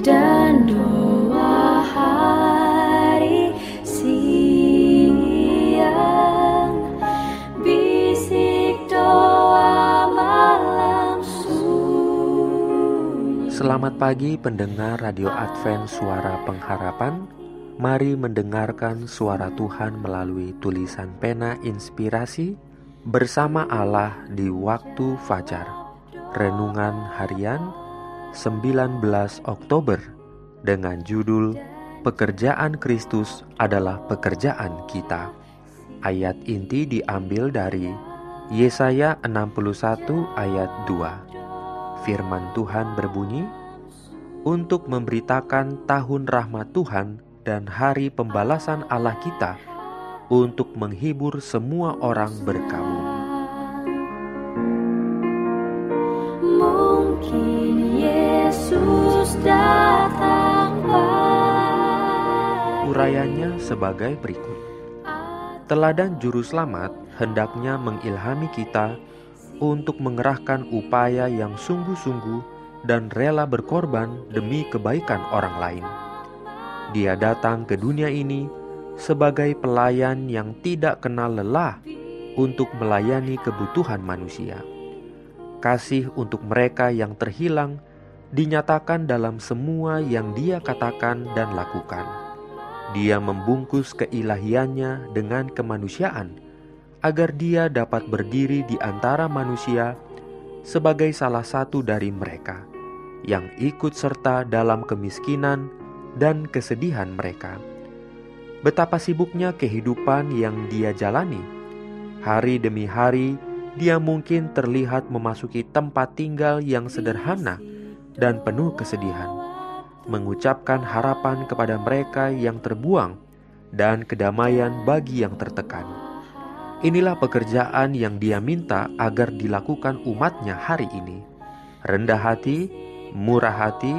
Selamat pagi pendengar Radio Advent Suara Pengharapan. Mari mendengarkan suara Tuhan melalui tulisan pena inspirasi Bersama Allah di waktu fajar. Renungan harian 19 Oktober Dengan judul Pekerjaan Kristus adalah pekerjaan kita Ayat inti diambil dari Yesaya 61 ayat 2 Firman Tuhan berbunyi, "Untuk memberitakan tahun rahmat Tuhan dan hari pembalasan Allah kita, untuk menghibur semua orang berkabung." Mungkin Yesus datang Urayanya sebagai berikut: Teladan Juru Selamat hendaknya mengilhami kita untuk mengerahkan upaya yang sungguh-sungguh dan rela berkorban demi kebaikan orang lain. Dia datang ke dunia ini sebagai pelayan yang tidak kenal lelah untuk melayani kebutuhan manusia. Kasih untuk mereka yang terhilang dinyatakan dalam semua yang dia katakan dan lakukan. Dia membungkus keilahiannya dengan kemanusiaan agar dia dapat berdiri di antara manusia sebagai salah satu dari mereka yang ikut serta dalam kemiskinan dan kesedihan mereka. Betapa sibuknya kehidupan yang dia jalani. Hari demi hari, dia mungkin terlihat memasuki tempat tinggal yang sederhana dan penuh kesedihan, mengucapkan harapan kepada mereka yang terbuang dan kedamaian bagi yang tertekan. Inilah pekerjaan yang dia minta agar dilakukan umatnya hari ini. Rendah hati, murah hati,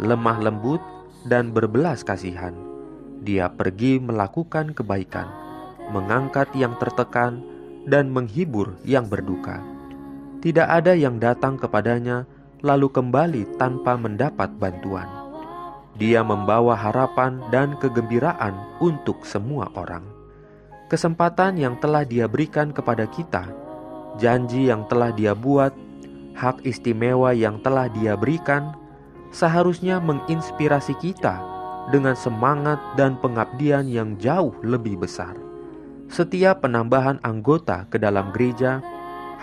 lemah lembut, dan berbelas kasihan. Dia pergi melakukan kebaikan, mengangkat yang tertekan, dan menghibur yang berduka. Tidak ada yang datang kepadanya lalu kembali tanpa mendapat bantuan. Dia membawa harapan dan kegembiraan untuk semua orang kesempatan yang telah Dia berikan kepada kita, janji yang telah Dia buat, hak istimewa yang telah Dia berikan, seharusnya menginspirasi kita dengan semangat dan pengabdian yang jauh lebih besar. Setiap penambahan anggota ke dalam gereja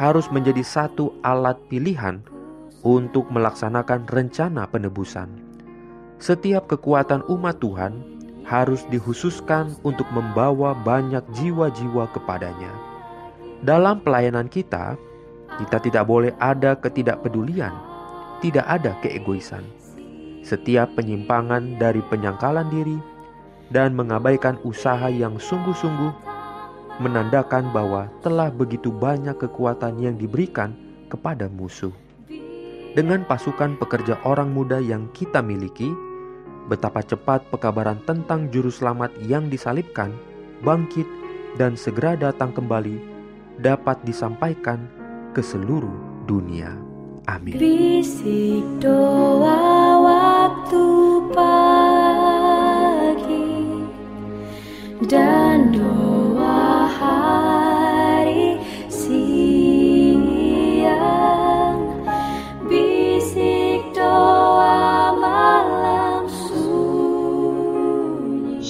harus menjadi satu alat pilihan untuk melaksanakan rencana penebusan. Setiap kekuatan umat Tuhan harus dikhususkan untuk membawa banyak jiwa-jiwa kepadanya. Dalam pelayanan kita, kita tidak boleh ada ketidakpedulian, tidak ada keegoisan. Setiap penyimpangan dari penyangkalan diri dan mengabaikan usaha yang sungguh-sungguh menandakan bahwa telah begitu banyak kekuatan yang diberikan kepada musuh. Dengan pasukan pekerja orang muda yang kita miliki, betapa cepat pekabaran tentang juru selamat yang disalibkan, bangkit, dan segera datang kembali dapat disampaikan ke seluruh dunia. Amin. Bisik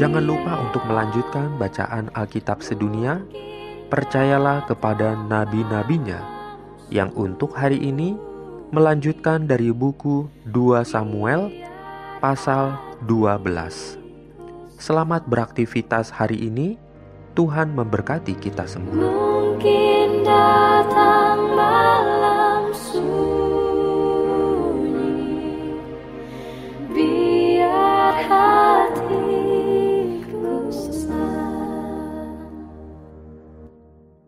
Jangan lupa untuk melanjutkan bacaan Alkitab sedunia. Percayalah kepada nabi-nabinya yang untuk hari ini melanjutkan dari buku 2 Samuel pasal 12. Selamat beraktivitas hari ini. Tuhan memberkati kita semua. Mungkin datang malam suruh.